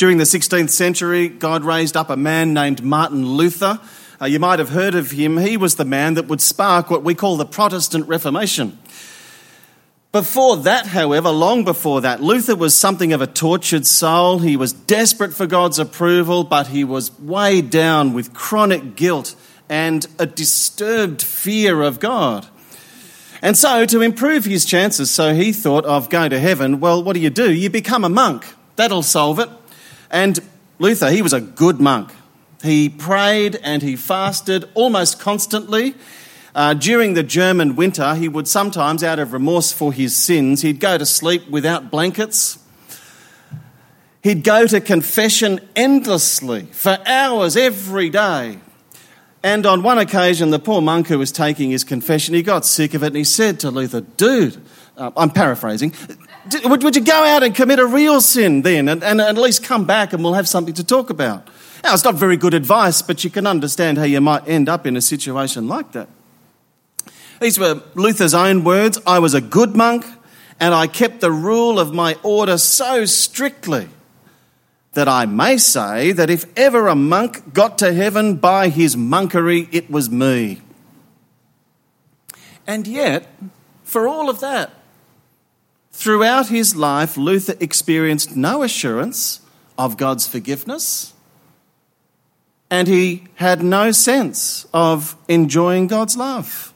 During the 16th century, God raised up a man named Martin Luther. Uh, you might have heard of him. He was the man that would spark what we call the Protestant Reformation. Before that, however, long before that, Luther was something of a tortured soul. He was desperate for God's approval, but he was weighed down with chronic guilt and a disturbed fear of God. And so, to improve his chances, so he thought of going to heaven, well, what do you do? You become a monk. That'll solve it. And Luther, he was a good monk. He prayed and he fasted almost constantly. Uh, during the German winter, he would sometimes, out of remorse for his sins, he'd go to sleep without blankets. He'd go to confession endlessly for hours every day. And on one occasion, the poor monk who was taking his confession, he got sick of it and he said to Luther, Dude, uh, I'm paraphrasing, would, would, you go out and commit a real sin then and, and at least come back and we'll have something to talk about? Now, it's not very good advice, but you can understand how you might end up in a situation like that. These were Luther's own words I was a good monk, and I kept the rule of my order so strictly that I may say that if ever a monk got to heaven by his monkery, it was me. And yet, for all of that, throughout his life, Luther experienced no assurance of God's forgiveness, and he had no sense of enjoying God's love.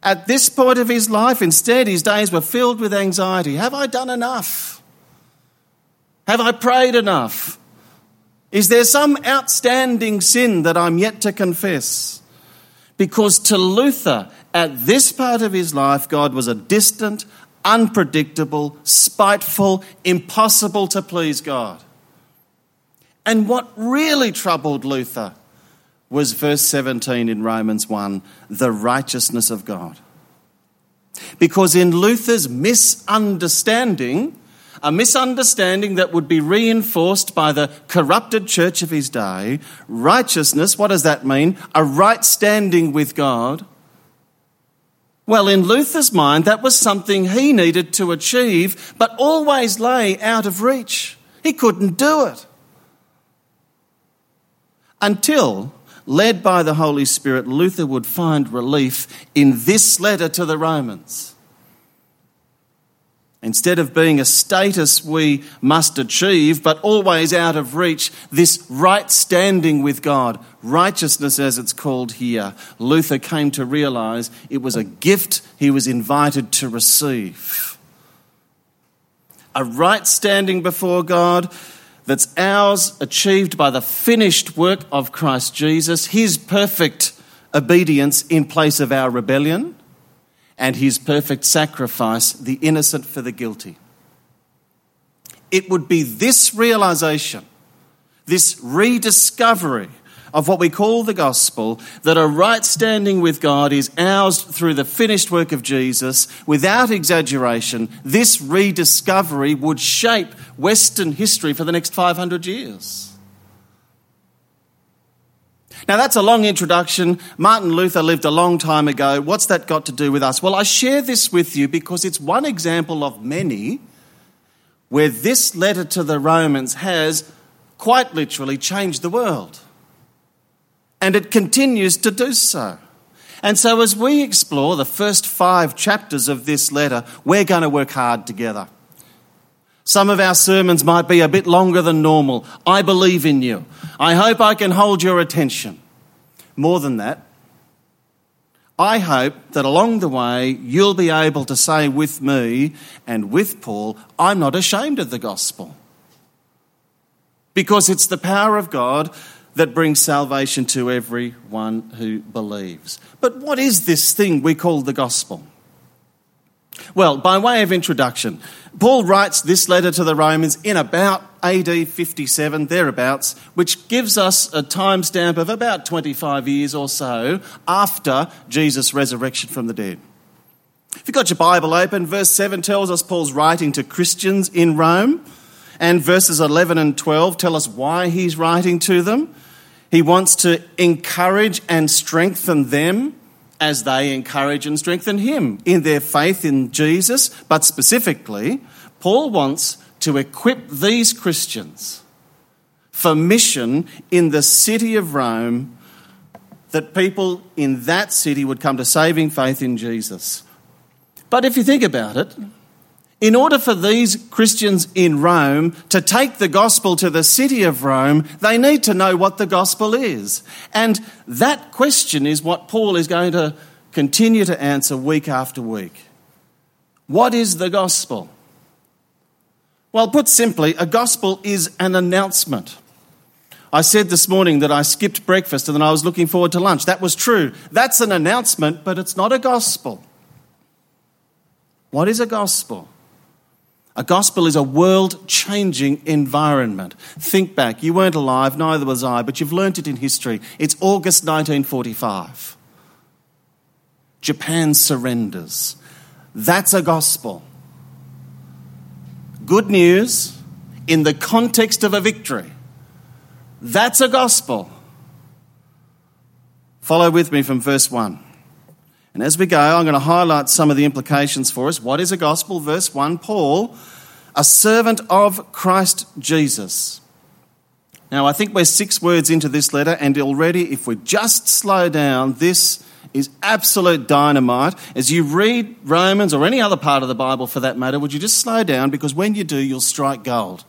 At this point of his life, instead, his days were filled with anxiety. Have I done enough? Have I prayed enough? Is there some outstanding sin that I'm yet to confess? Because to Luther, at this part of his life, God was a distant, unpredictable, spiteful, impossible to please God. And what really troubled Luther was verse 17 in Romans 1 the righteousness of God. Because in Luther's misunderstanding, a misunderstanding that would be reinforced by the corrupted church of his day, righteousness, what does that mean? A right standing with God. Well, in Luther's mind, that was something he needed to achieve, but always lay out of reach. He couldn't do it. Until led by the Holy Spirit, Luther would find relief in this letter to the Romans. Instead of being a status we must achieve, but always out of reach, this right standing with God, righteousness as it's called here, Luther came to realize it was a gift he was invited to receive. A right standing before God that's ours, achieved by the finished work of Christ Jesus, his perfect obedience in place of our rebellion, and his perfect sacrifice, the innocent for the guilty. It would be this realization, this rediscovery of what we call the gospel, that a right standing with God is ours through the finished work of Jesus, without exaggeration, this rediscovery would shape Western history for the next 500 years. Now, that's a long introduction. Martin Luther lived a long time ago. What's that got to do with us? Well, I share this with you because it's one example of many where this letter to the Romans has quite literally changed the world and it continues to do so. And so, as we explore the first five chapters of this letter, we're going to work hard together. Some of our sermons might be a bit longer than normal. I believe in you. I hope I can hold your attention. More than that, I hope that along the way you'll be able to say with me and with Paul, I'm not ashamed of the gospel. Because it's the power of God that brings salvation to everyone who believes. But what is this thing we call the gospel? Well, by way of introduction, Paul writes this letter to the Romans in about AD 57, thereabouts, which gives us a timestamp of about 25 years or so after Jesus' resurrection from the dead. If you've got your Bible open, verse 7 tells us Paul's writing to Christians in Rome, and verses 11 and 12 tell us why he's writing to them. He wants to encourage and strengthen them as they encourage and strengthen him in their faith in Jesus. But specifically, Paul wants to equip these Christians for mission in the city of Rome that people in that city would come to saving faith in Jesus. But if you think about it, in order for these Christians in Rome to take the gospel to the city of Rome, they need to know what the gospel is. And that question is what Paul is going to continue to answer week after week. What is the gospel? Well, put simply, a gospel is an announcement. I said this morning that I skipped breakfast and then I was looking forward to lunch. That was true. That's an announcement, but it's not a gospel. What is a gospel? A gospel is a world changing environment. Think back. You weren't alive, neither was I, but you've learnt it in history. It's August 1945. Japan surrenders. That's a gospel. Good news in the context of a victory. That's a gospel. Follow with me from verse 1. And as we go, I'm going to highlight some of the implications for us. What is a gospel? Verse 1 Paul, a servant of Christ Jesus. Now, I think we're six words into this letter, and already, if we just slow down, this is absolute dynamite. As you read Romans or any other part of the Bible for that matter, would you just slow down? Because when you do, you'll strike gold.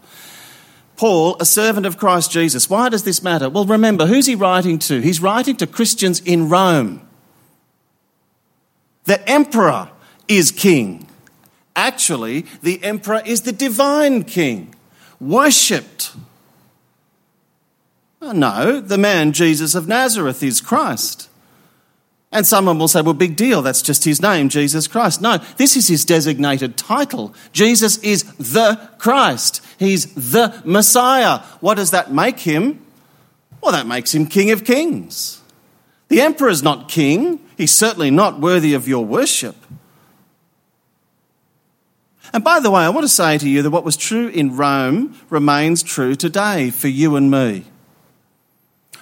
Paul, a servant of Christ Jesus. Why does this matter? Well, remember, who's he writing to? He's writing to Christians in Rome. The emperor is king. Actually, the emperor is the divine king, worshipped. No, the man Jesus of Nazareth is Christ. And someone will say, well, big deal, that's just his name, Jesus Christ. No, this is his designated title. Jesus is the Christ. He's the Messiah. What does that make him? Well, that makes him King of Kings. The emperor's not king, he's certainly not worthy of your worship. And by the way, I want to say to you that what was true in Rome remains true today for you and me.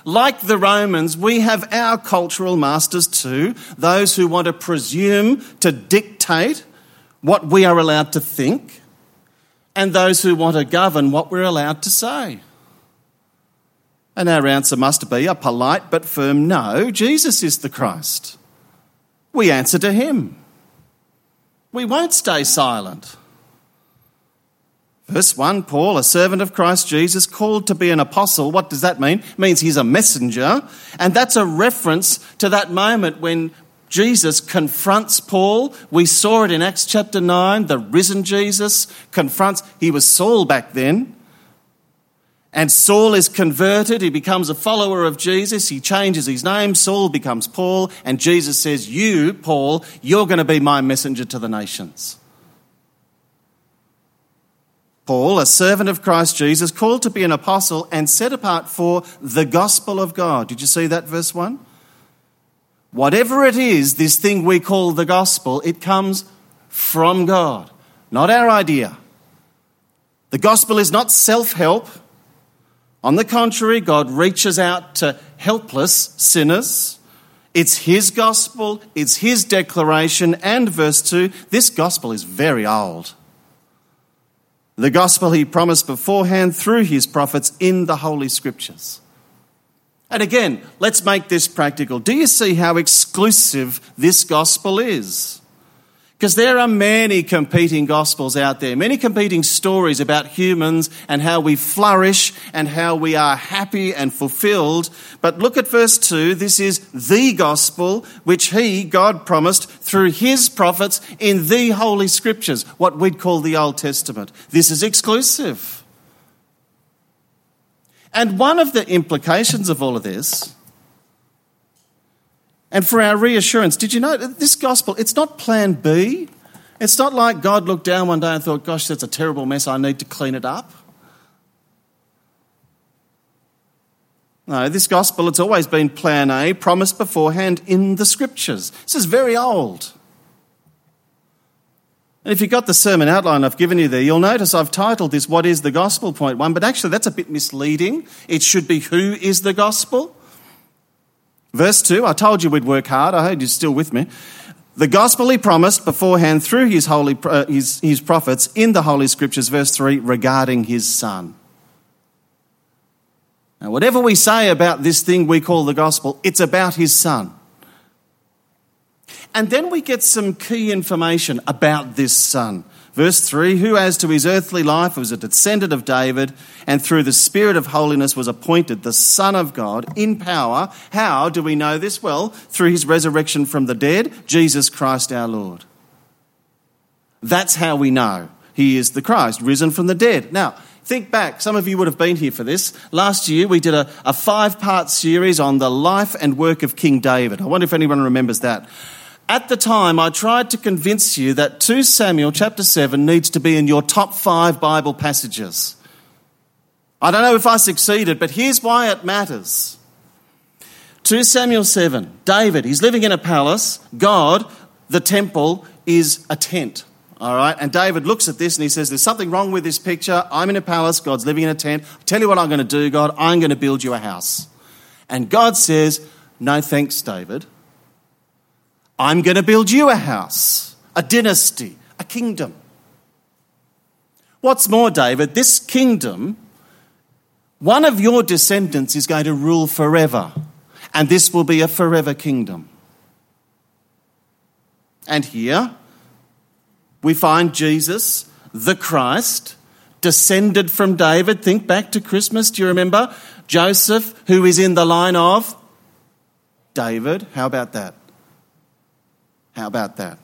Like the Romans, we have our cultural masters too, those who want to presume to dictate what we are allowed to think, and those who want to govern what we're allowed to say. And our answer must be a polite but firm no, Jesus is the Christ. We answer to him. We won't stay silent. Verse 1 Paul, a servant of Christ Jesus, called to be an apostle. What does that mean? It means he's a messenger. And that's a reference to that moment when Jesus confronts Paul. We saw it in Acts chapter 9. The risen Jesus confronts, he was Saul back then. And Saul is converted. He becomes a follower of Jesus. He changes his name. Saul becomes Paul. And Jesus says, You, Paul, you're going to be my messenger to the nations. Paul, a servant of Christ Jesus, called to be an apostle and set apart for the gospel of God. Did you see that, verse 1? Whatever it is, this thing we call the gospel, it comes from God, not our idea. The gospel is not self help. On the contrary, God reaches out to helpless sinners. It's His gospel, it's His declaration, and verse 2 this gospel is very old the gospel he promised beforehand through his prophets in the Holy Scriptures. And again, let's make this practical. Do you see how exclusive this gospel is? Because there are many competing gospels out there, many competing stories about humans and how we flourish and how we are happy and fulfilled. But look at verse 2. This is the gospel which He, God, promised through His prophets in the Holy Scriptures, what we'd call the Old Testament. This is exclusive. And one of the implications of all of this and for our reassurance, did you know this gospel, it's not plan B. It's not like God looked down one day and thought, gosh, that's a terrible mess, I need to clean it up. No, this gospel, it's always been plan A, promised beforehand in the scriptures. This is very old. And if you've got the sermon outline I've given you there, you'll notice I've titled this, What is the Gospel? Point one, but actually that's a bit misleading. It should be, Who is the Gospel? Verse 2, I told you we'd work hard. I hope you're still with me. The gospel he promised beforehand through his, holy, uh, his, his prophets in the Holy Scriptures, verse 3, regarding his son. Now, whatever we say about this thing we call the gospel, it's about his son. And then we get some key information about this son. Verse 3 Who, as to his earthly life, was a descendant of David, and through the Spirit of holiness was appointed the Son of God in power. How do we know this? Well, through his resurrection from the dead, Jesus Christ our Lord. That's how we know he is the Christ, risen from the dead. Now, think back. Some of you would have been here for this. Last year, we did a, a five part series on the life and work of King David. I wonder if anyone remembers that. At the time, I tried to convince you that 2 Samuel chapter 7 needs to be in your top five Bible passages. I don't know if I succeeded, but here's why it matters. 2 Samuel 7, David, he's living in a palace. God, the temple, is a tent. All right, and David looks at this and he says, There's something wrong with this picture. I'm in a palace, God's living in a tent. I tell you what I'm going to do, God, I'm going to build you a house. And God says, No thanks, David. I'm going to build you a house, a dynasty, a kingdom. What's more, David, this kingdom, one of your descendants is going to rule forever, and this will be a forever kingdom. And here we find Jesus, the Christ, descended from David. Think back to Christmas. Do you remember? Joseph, who is in the line of David. How about that? How about that?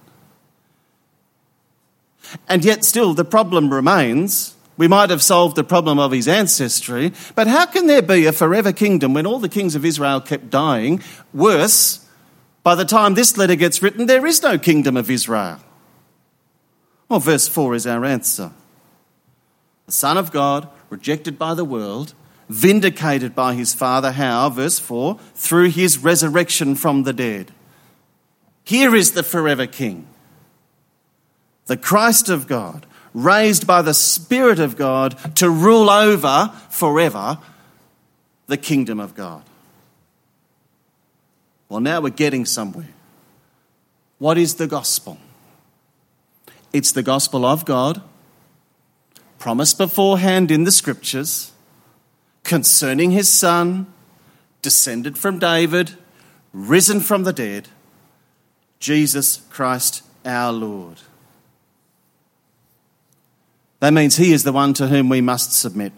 And yet, still, the problem remains. We might have solved the problem of his ancestry, but how can there be a forever kingdom when all the kings of Israel kept dying? Worse, by the time this letter gets written, there is no kingdom of Israel. Well, verse 4 is our answer. The Son of God, rejected by the world, vindicated by his Father, how? Verse 4 through his resurrection from the dead. Here is the forever King, the Christ of God, raised by the Spirit of God to rule over forever the kingdom of God. Well, now we're getting somewhere. What is the gospel? It's the gospel of God, promised beforehand in the scriptures, concerning his son, descended from David, risen from the dead, Jesus Christ our Lord. That means he is the one to whom we must submit.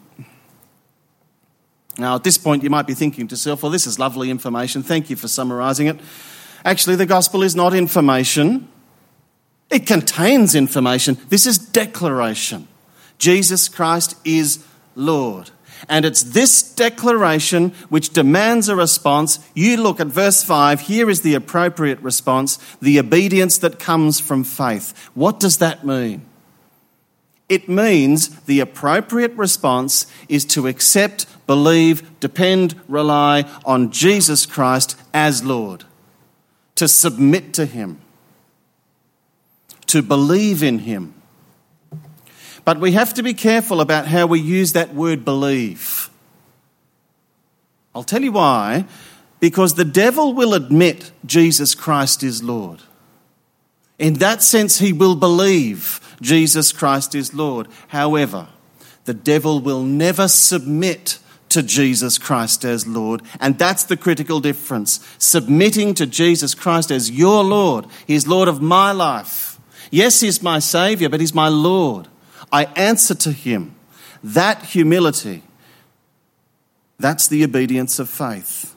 Now, at this point, you might be thinking to yourself, well, this is lovely information. Thank you for summarizing it. Actually, the gospel is not information, it contains information. This is declaration. Jesus Christ is Lord. And it's this declaration which demands a response. You look at verse 5, here is the appropriate response the obedience that comes from faith. What does that mean? It means the appropriate response is to accept, believe, depend, rely on Jesus Christ as Lord, to submit to Him, to believe in Him but we have to be careful about how we use that word believe. I'll tell you why. Because the devil will admit Jesus Christ is Lord. In that sense, he will believe Jesus Christ is Lord. However, the devil will never submit to Jesus Christ as Lord. And that's the critical difference. Submitting to Jesus Christ as your Lord. He's Lord of my life. Yes, He's my Savior, but He's my Lord. I answer to him. That humility, that's the obedience of faith.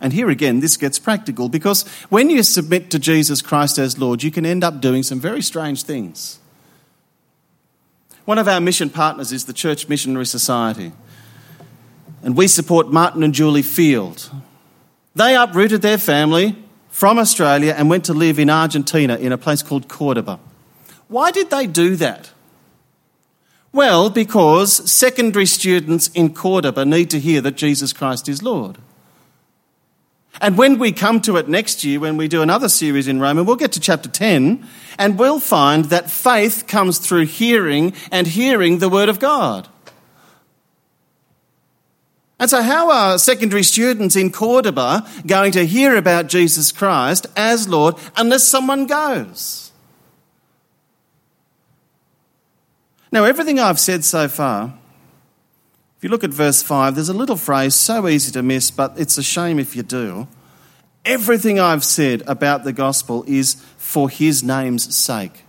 And here again, this gets practical because when you submit to Jesus Christ as Lord, you can end up doing some very strange things. One of our mission partners is the Church Missionary Society, and we support Martin and Julie Field. They uprooted their family from Australia and went to live in Argentina in a place called Cordoba. Why did they do that? Well, because secondary students in Cordoba need to hear that Jesus Christ is Lord. And when we come to it next year, when we do another series in Romans, we'll get to chapter 10, and we'll find that faith comes through hearing and hearing the Word of God. And so, how are secondary students in Cordoba going to hear about Jesus Christ as Lord unless someone goes? Now, everything I've said so far If you look at verse 5, there's a little phrase so easy to miss, but it's a shame if you do. Everything I've said about the gospel is for his name's sake.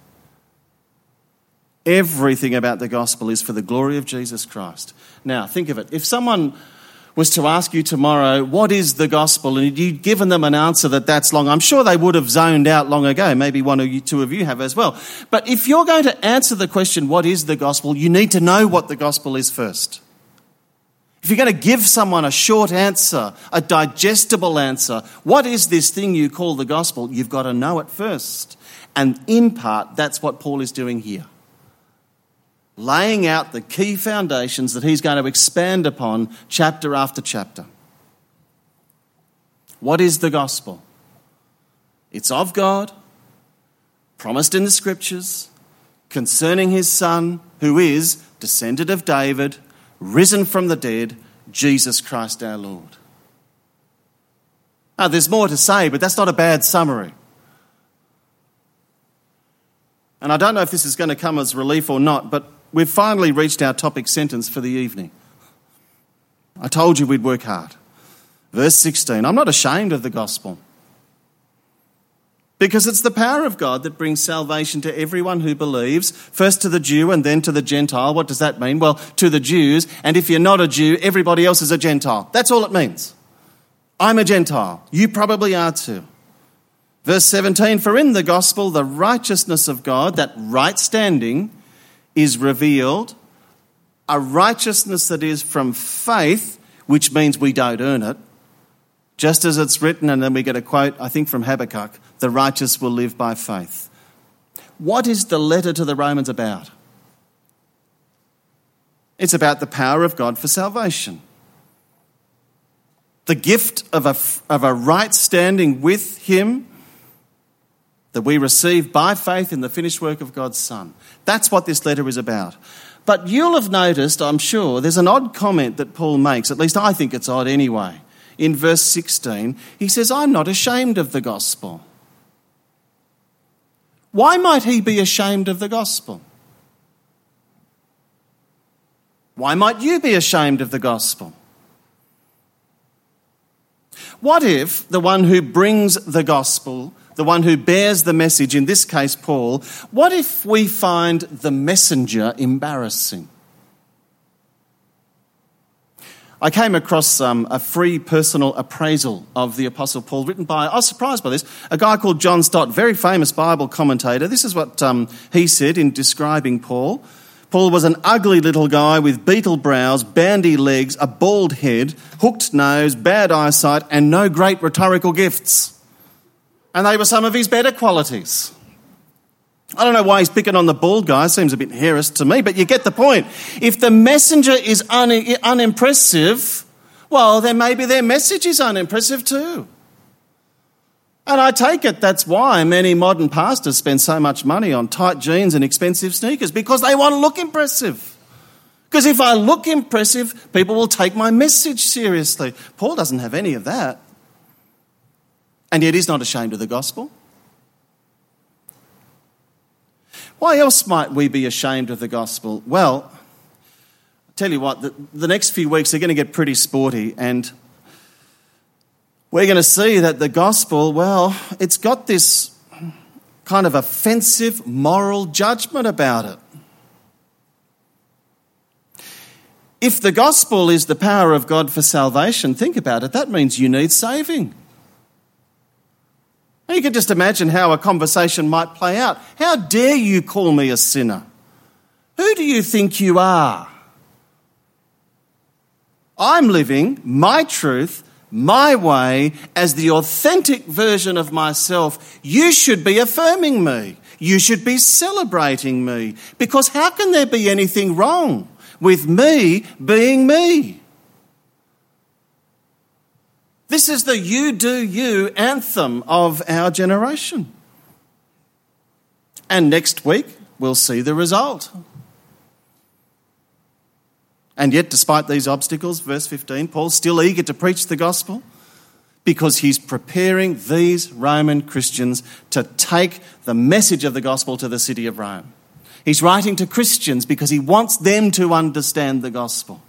Everything about the gospel is for the glory of Jesus Christ. Now, think of it. If someone was to ask you tomorrow, what is the gospel? And you'd given them an answer that that's long, I'm sure they would have zoned out long ago. Maybe one or two of you have as well. But if you're going to answer the question, what is the gospel? You need to know what the gospel is first. If you're going to give someone a short answer, a digestible answer, what is this thing you call the gospel? You've got to know it first. And in part, that's what Paul is doing here laying out the key foundations that he's going to expand upon chapter after chapter. What is the gospel? It's of God, promised in the scriptures, concerning his Son, who is descended of David, risen from the dead, Jesus Christ our Lord. Now, there's more to say, but that's not a bad summary. And I don't know if this is going to come as relief or not, but we've finally reached our topic sentence for the evening. I told you we'd work hard. Verse 16 I'm not ashamed of the gospel. Because it's the power of God that brings salvation to everyone who believes, first to the Jew and then to the Gentile. What does that mean? Well, to the Jews, and if you're not a Jew, everybody else is a Gentile. That's all it means. I'm a Gentile. You probably are too. Verse 17 For in the gospel, the righteousness of God, that right standing, is revealed, a righteousness that is from faith, which means we don't earn it, just as it's written, and then we get a quote, I think from Habakkuk the righteous will live by faith. What is the letter to the Romans about? It's about the power of God for salvation. The gift of a, of a right standing with Him that we receive by faith in the finished work of God's Son. That's what this letter is about. But you'll have noticed, I'm sure, there's an odd comment that Paul makes, at least I think it's odd anyway. In verse 16, he says, I'm not ashamed of the gospel. Why might he be ashamed of the gospel? Why might you be ashamed of the gospel? What if the one who brings the gospel the one who bears the message, in this case Paul, what if we find the messenger embarrassing? I came across um, a free personal appraisal of the Apostle Paul written by, I was surprised by this, a guy called John Stott, very famous Bible commentator. This is what um, he said in describing Paul. Paul was an ugly little guy with beetle brows, bandy legs, a bald head, hooked nose, bad eyesight, and no great rhetorical gifts and they were some of his better qualities. I don't know why he's picking on the bald guy, seems a bit hairless to me, but you get the point. If the messenger is un- unimpressive, well, then maybe their message is unimpressive too. And I take it that's why many modern pastors spend so much money on tight jeans and expensive sneakers, because they want to look impressive. Because if I look impressive, people will take my message seriously. Paul doesn't have any of that and yet he's not ashamed of the gospel. Why else might we be ashamed of the gospel? Well, I'll tell you what, the, the next few weeks are going to get pretty sporty, and we're going to see that the gospel, well, it's got this kind of offensive moral judgment about it. If the gospel is the power of God for salvation, think about it, that means you need saving. You can just imagine how a conversation might play out. How dare you call me a sinner? Who do you think you are? I'm living my truth, my way, as the authentic version of myself. You should be affirming me. You should be celebrating me. Because how can there be anything wrong with me being me? This is the You Do You anthem of our generation. And next week, we'll see the result. And yet, despite these obstacles, verse 15, Paul's still eager to preach the gospel because he's preparing these Roman Christians to take the message of the gospel to the city of Rome. He's writing to Christians because he wants them to understand the gospel.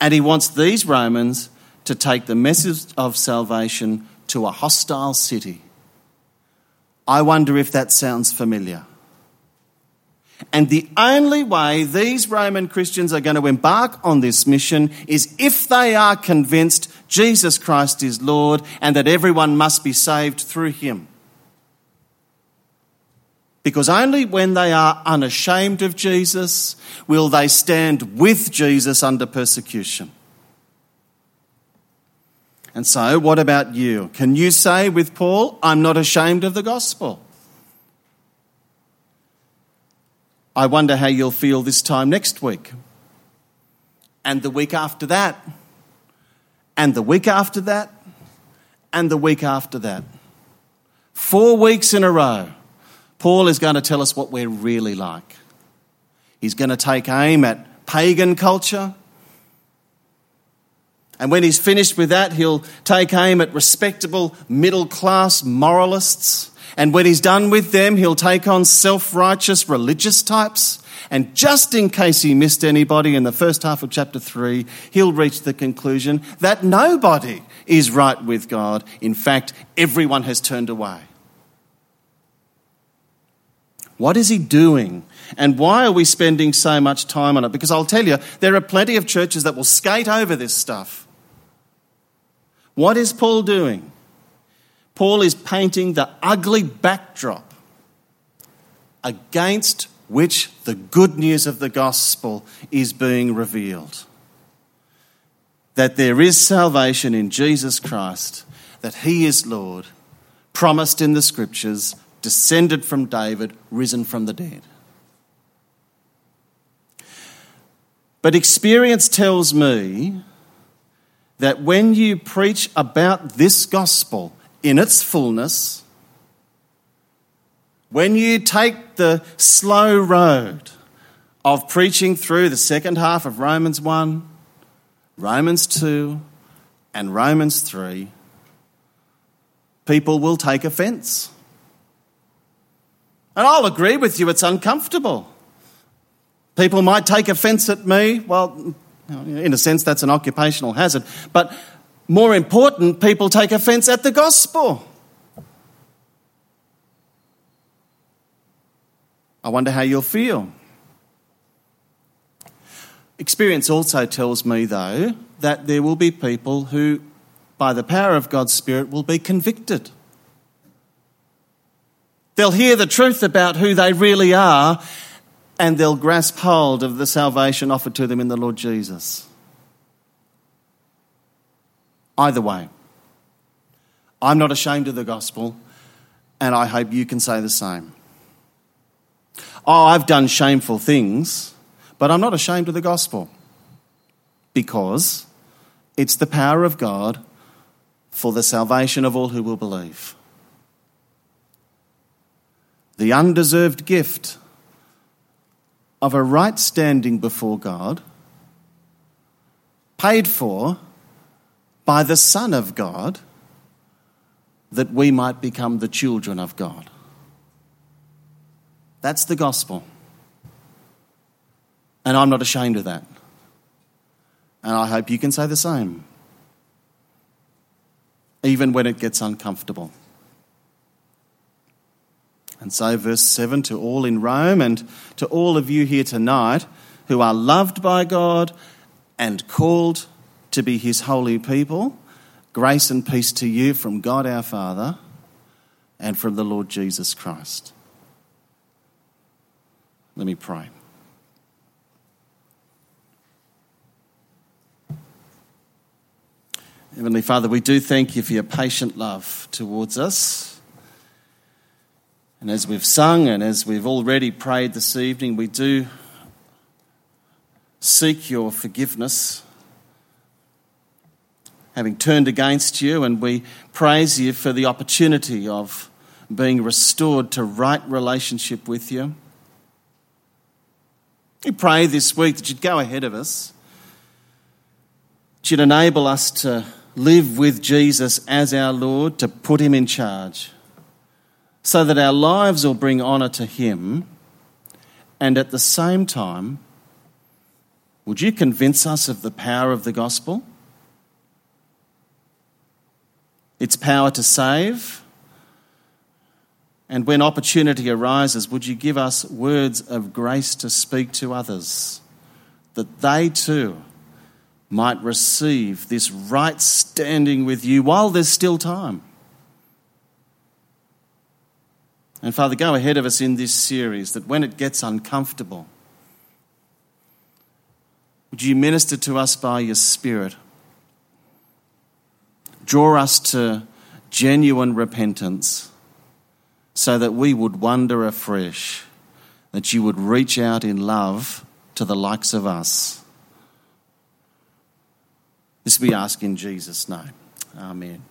And he wants these Romans to take the message of salvation to a hostile city. I wonder if that sounds familiar. And the only way these Roman Christians are going to embark on this mission is if they are convinced Jesus Christ is Lord and that everyone must be saved through him. Because only when they are unashamed of Jesus will they stand with Jesus under persecution. And so, what about you? Can you say with Paul, I'm not ashamed of the gospel? I wonder how you'll feel this time next week, and the week after that, and the week after that, and the week after that. Four weeks in a row, Paul is going to tell us what we're really like. He's going to take aim at pagan culture. And when he's finished with that, he'll take aim at respectable middle class moralists and when he's done with them, he'll take on self righteous religious types. And just in case he missed anybody in the first half of chapter 3, he'll reach the conclusion that nobody is right with God. In fact, everyone has turned away. What is he doing? And why are we spending so much time on it? Because I'll tell you, there are plenty of churches that will skate over this stuff. What is Paul doing? Paul is painting the ugly backdrop against which the good news of the gospel is being revealed. That there is salvation in Jesus Christ, that he is Lord, promised in the scriptures, descended from David, risen from the dead. But experience tells me that when you preach about this gospel, in its fullness, when you take the slow road of preaching through the second half of Romans 1, Romans 2, and Romans 3, people will take offence. And I'll agree with you, it's uncomfortable. People might take offence at me. Well, in a sense, that's an occupational hazard. But more important, people take offense at the gospel. I wonder how you'll feel. Experience also tells me, though, that there will be people who, by the power of God's Spirit, will be convicted. They'll hear the truth about who they really are and they'll grasp hold of the salvation offered to them in the Lord Jesus. Either way, I'm not ashamed of the gospel, and I hope you can say the same. Oh, I've done shameful things, but I'm not ashamed of the gospel because it's the power of God for the salvation of all who will believe. The undeserved gift of a right standing before God, paid for by the Son of God that we might become the children of God. That's the gospel. And I'm not ashamed of that. And I hope you can say the same, even when it gets uncomfortable. And so, verse 7 to all in Rome and to all of you here tonight who are loved by God and called to be his holy people. Grace and peace to you from God our Father and from the Lord Jesus Christ. Let me pray. Heavenly Father, we do thank you for your patient love towards us. And as we've sung and as we've already prayed this evening, we do seek your forgiveness having turned against you, and we praise you for the opportunity of being restored to right relationship with you. We pray this week that you'd go ahead of us, that you'd enable us to live with Jesus as our Lord, to put him in charge, so that our lives will bring honour to him, and at the same time, Would you convince us of the power of the gospel? Its power to save? And when opportunity arises, would you give us words of grace to speak to others, that they too might receive this right standing with you while there's still time? And Father, go ahead of us in this series that when it gets uncomfortable, would you minister to us by your Spirit? Draw us to genuine repentance so that we would wonder afresh, that you would reach out in love to the likes of us. This we ask in Jesus' name. Amen.